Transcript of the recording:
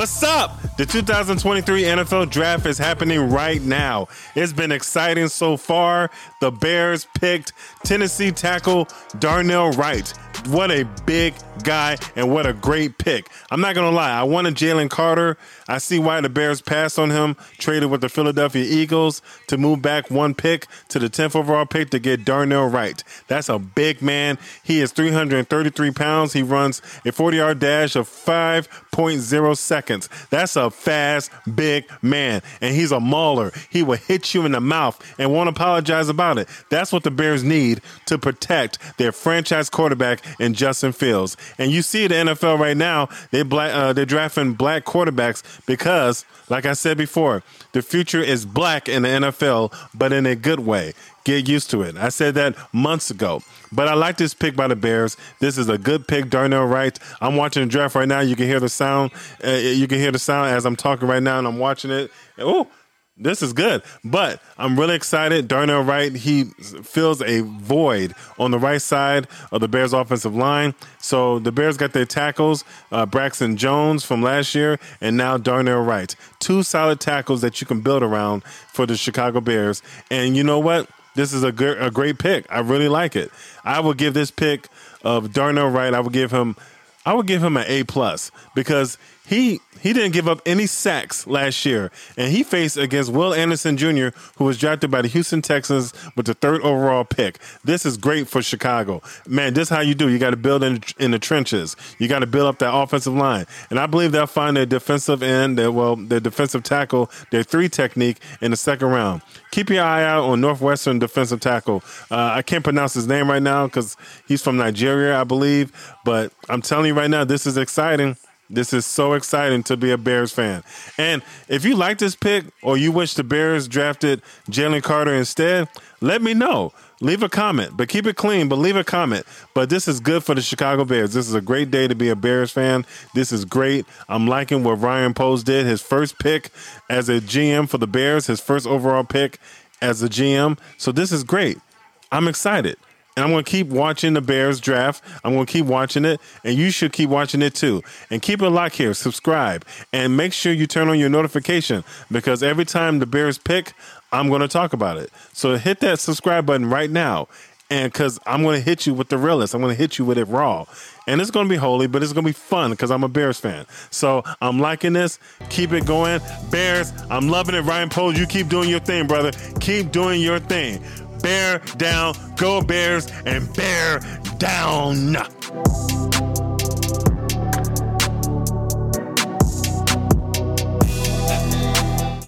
What's up? The 2023 NFL Draft is happening right now. It's been exciting so far. The Bears picked Tennessee tackle Darnell Wright. What a big guy and what a great pick. I'm not going to lie. I wanted Jalen Carter. I see why the Bears passed on him, traded with the Philadelphia Eagles to move back one pick to the 10th overall pick to get Darnell Wright. That's a big man. He is 333 pounds. He runs a 40 yard dash of 5.0 seconds. That's a fast, big man. And he's a mauler. He will hit you in the mouth and won't apologize about it. That's what the Bears need to protect their franchise quarterback in Justin Fields. And you see the NFL right now, they black, uh, they're drafting black quarterbacks because, like I said before, the future is black in the NFL, but in a good way. Get used to it. I said that months ago. But I like this pick by the Bears. This is a good pick, Darnell Wright. I'm watching the draft right now. You can hear the sound. Uh, you can hear the sound as I'm talking right now, and I'm watching it. Oh, this is good. But I'm really excited. Darnell Wright, he fills a void on the right side of the Bears offensive line. So the Bears got their tackles, uh, Braxton Jones from last year, and now Darnell Wright. Two solid tackles that you can build around for the Chicago Bears. And you know what? This is a good, a great pick. I really like it. I would give this pick of Darnell Wright. I would give him, I would give him an A plus because he he didn't give up any sacks last year, and he faced against Will Anderson Jr., who was drafted by the Houston Texans with the third overall pick. This is great for Chicago, man. This is how you do. You got to build in, in the trenches. You got to build up that offensive line, and I believe they'll find their defensive end, their well, their defensive tackle, their three technique in the second round. Keep your eye out on Northwestern defensive tackle. Uh, I can't pronounce his name right now because he's from Nigeria, I believe. But I'm telling right now, this is exciting. This is so exciting to be a Bears fan. And if you like this pick or you wish the Bears drafted Jalen Carter instead, let me know. Leave a comment, but keep it clean, but leave a comment. But this is good for the Chicago Bears. This is a great day to be a Bears fan. This is great. I'm liking what Ryan Poles did. His first pick as a GM for the Bears, his first overall pick as a GM. So this is great. I'm excited. And I'm going to keep watching the Bears draft. I'm going to keep watching it, and you should keep watching it too. And keep it locked here. Subscribe, and make sure you turn on your notification because every time the Bears pick, I'm going to talk about it. So hit that subscribe button right now, and because I'm going to hit you with the realest, I'm going to hit you with it raw. And it's going to be holy, but it's going to be fun because I'm a Bears fan. So I'm liking this. Keep it going. Bears, I'm loving it. Ryan Poles, you keep doing your thing, brother. Keep doing your thing. Bear down, go Bears, and bear down.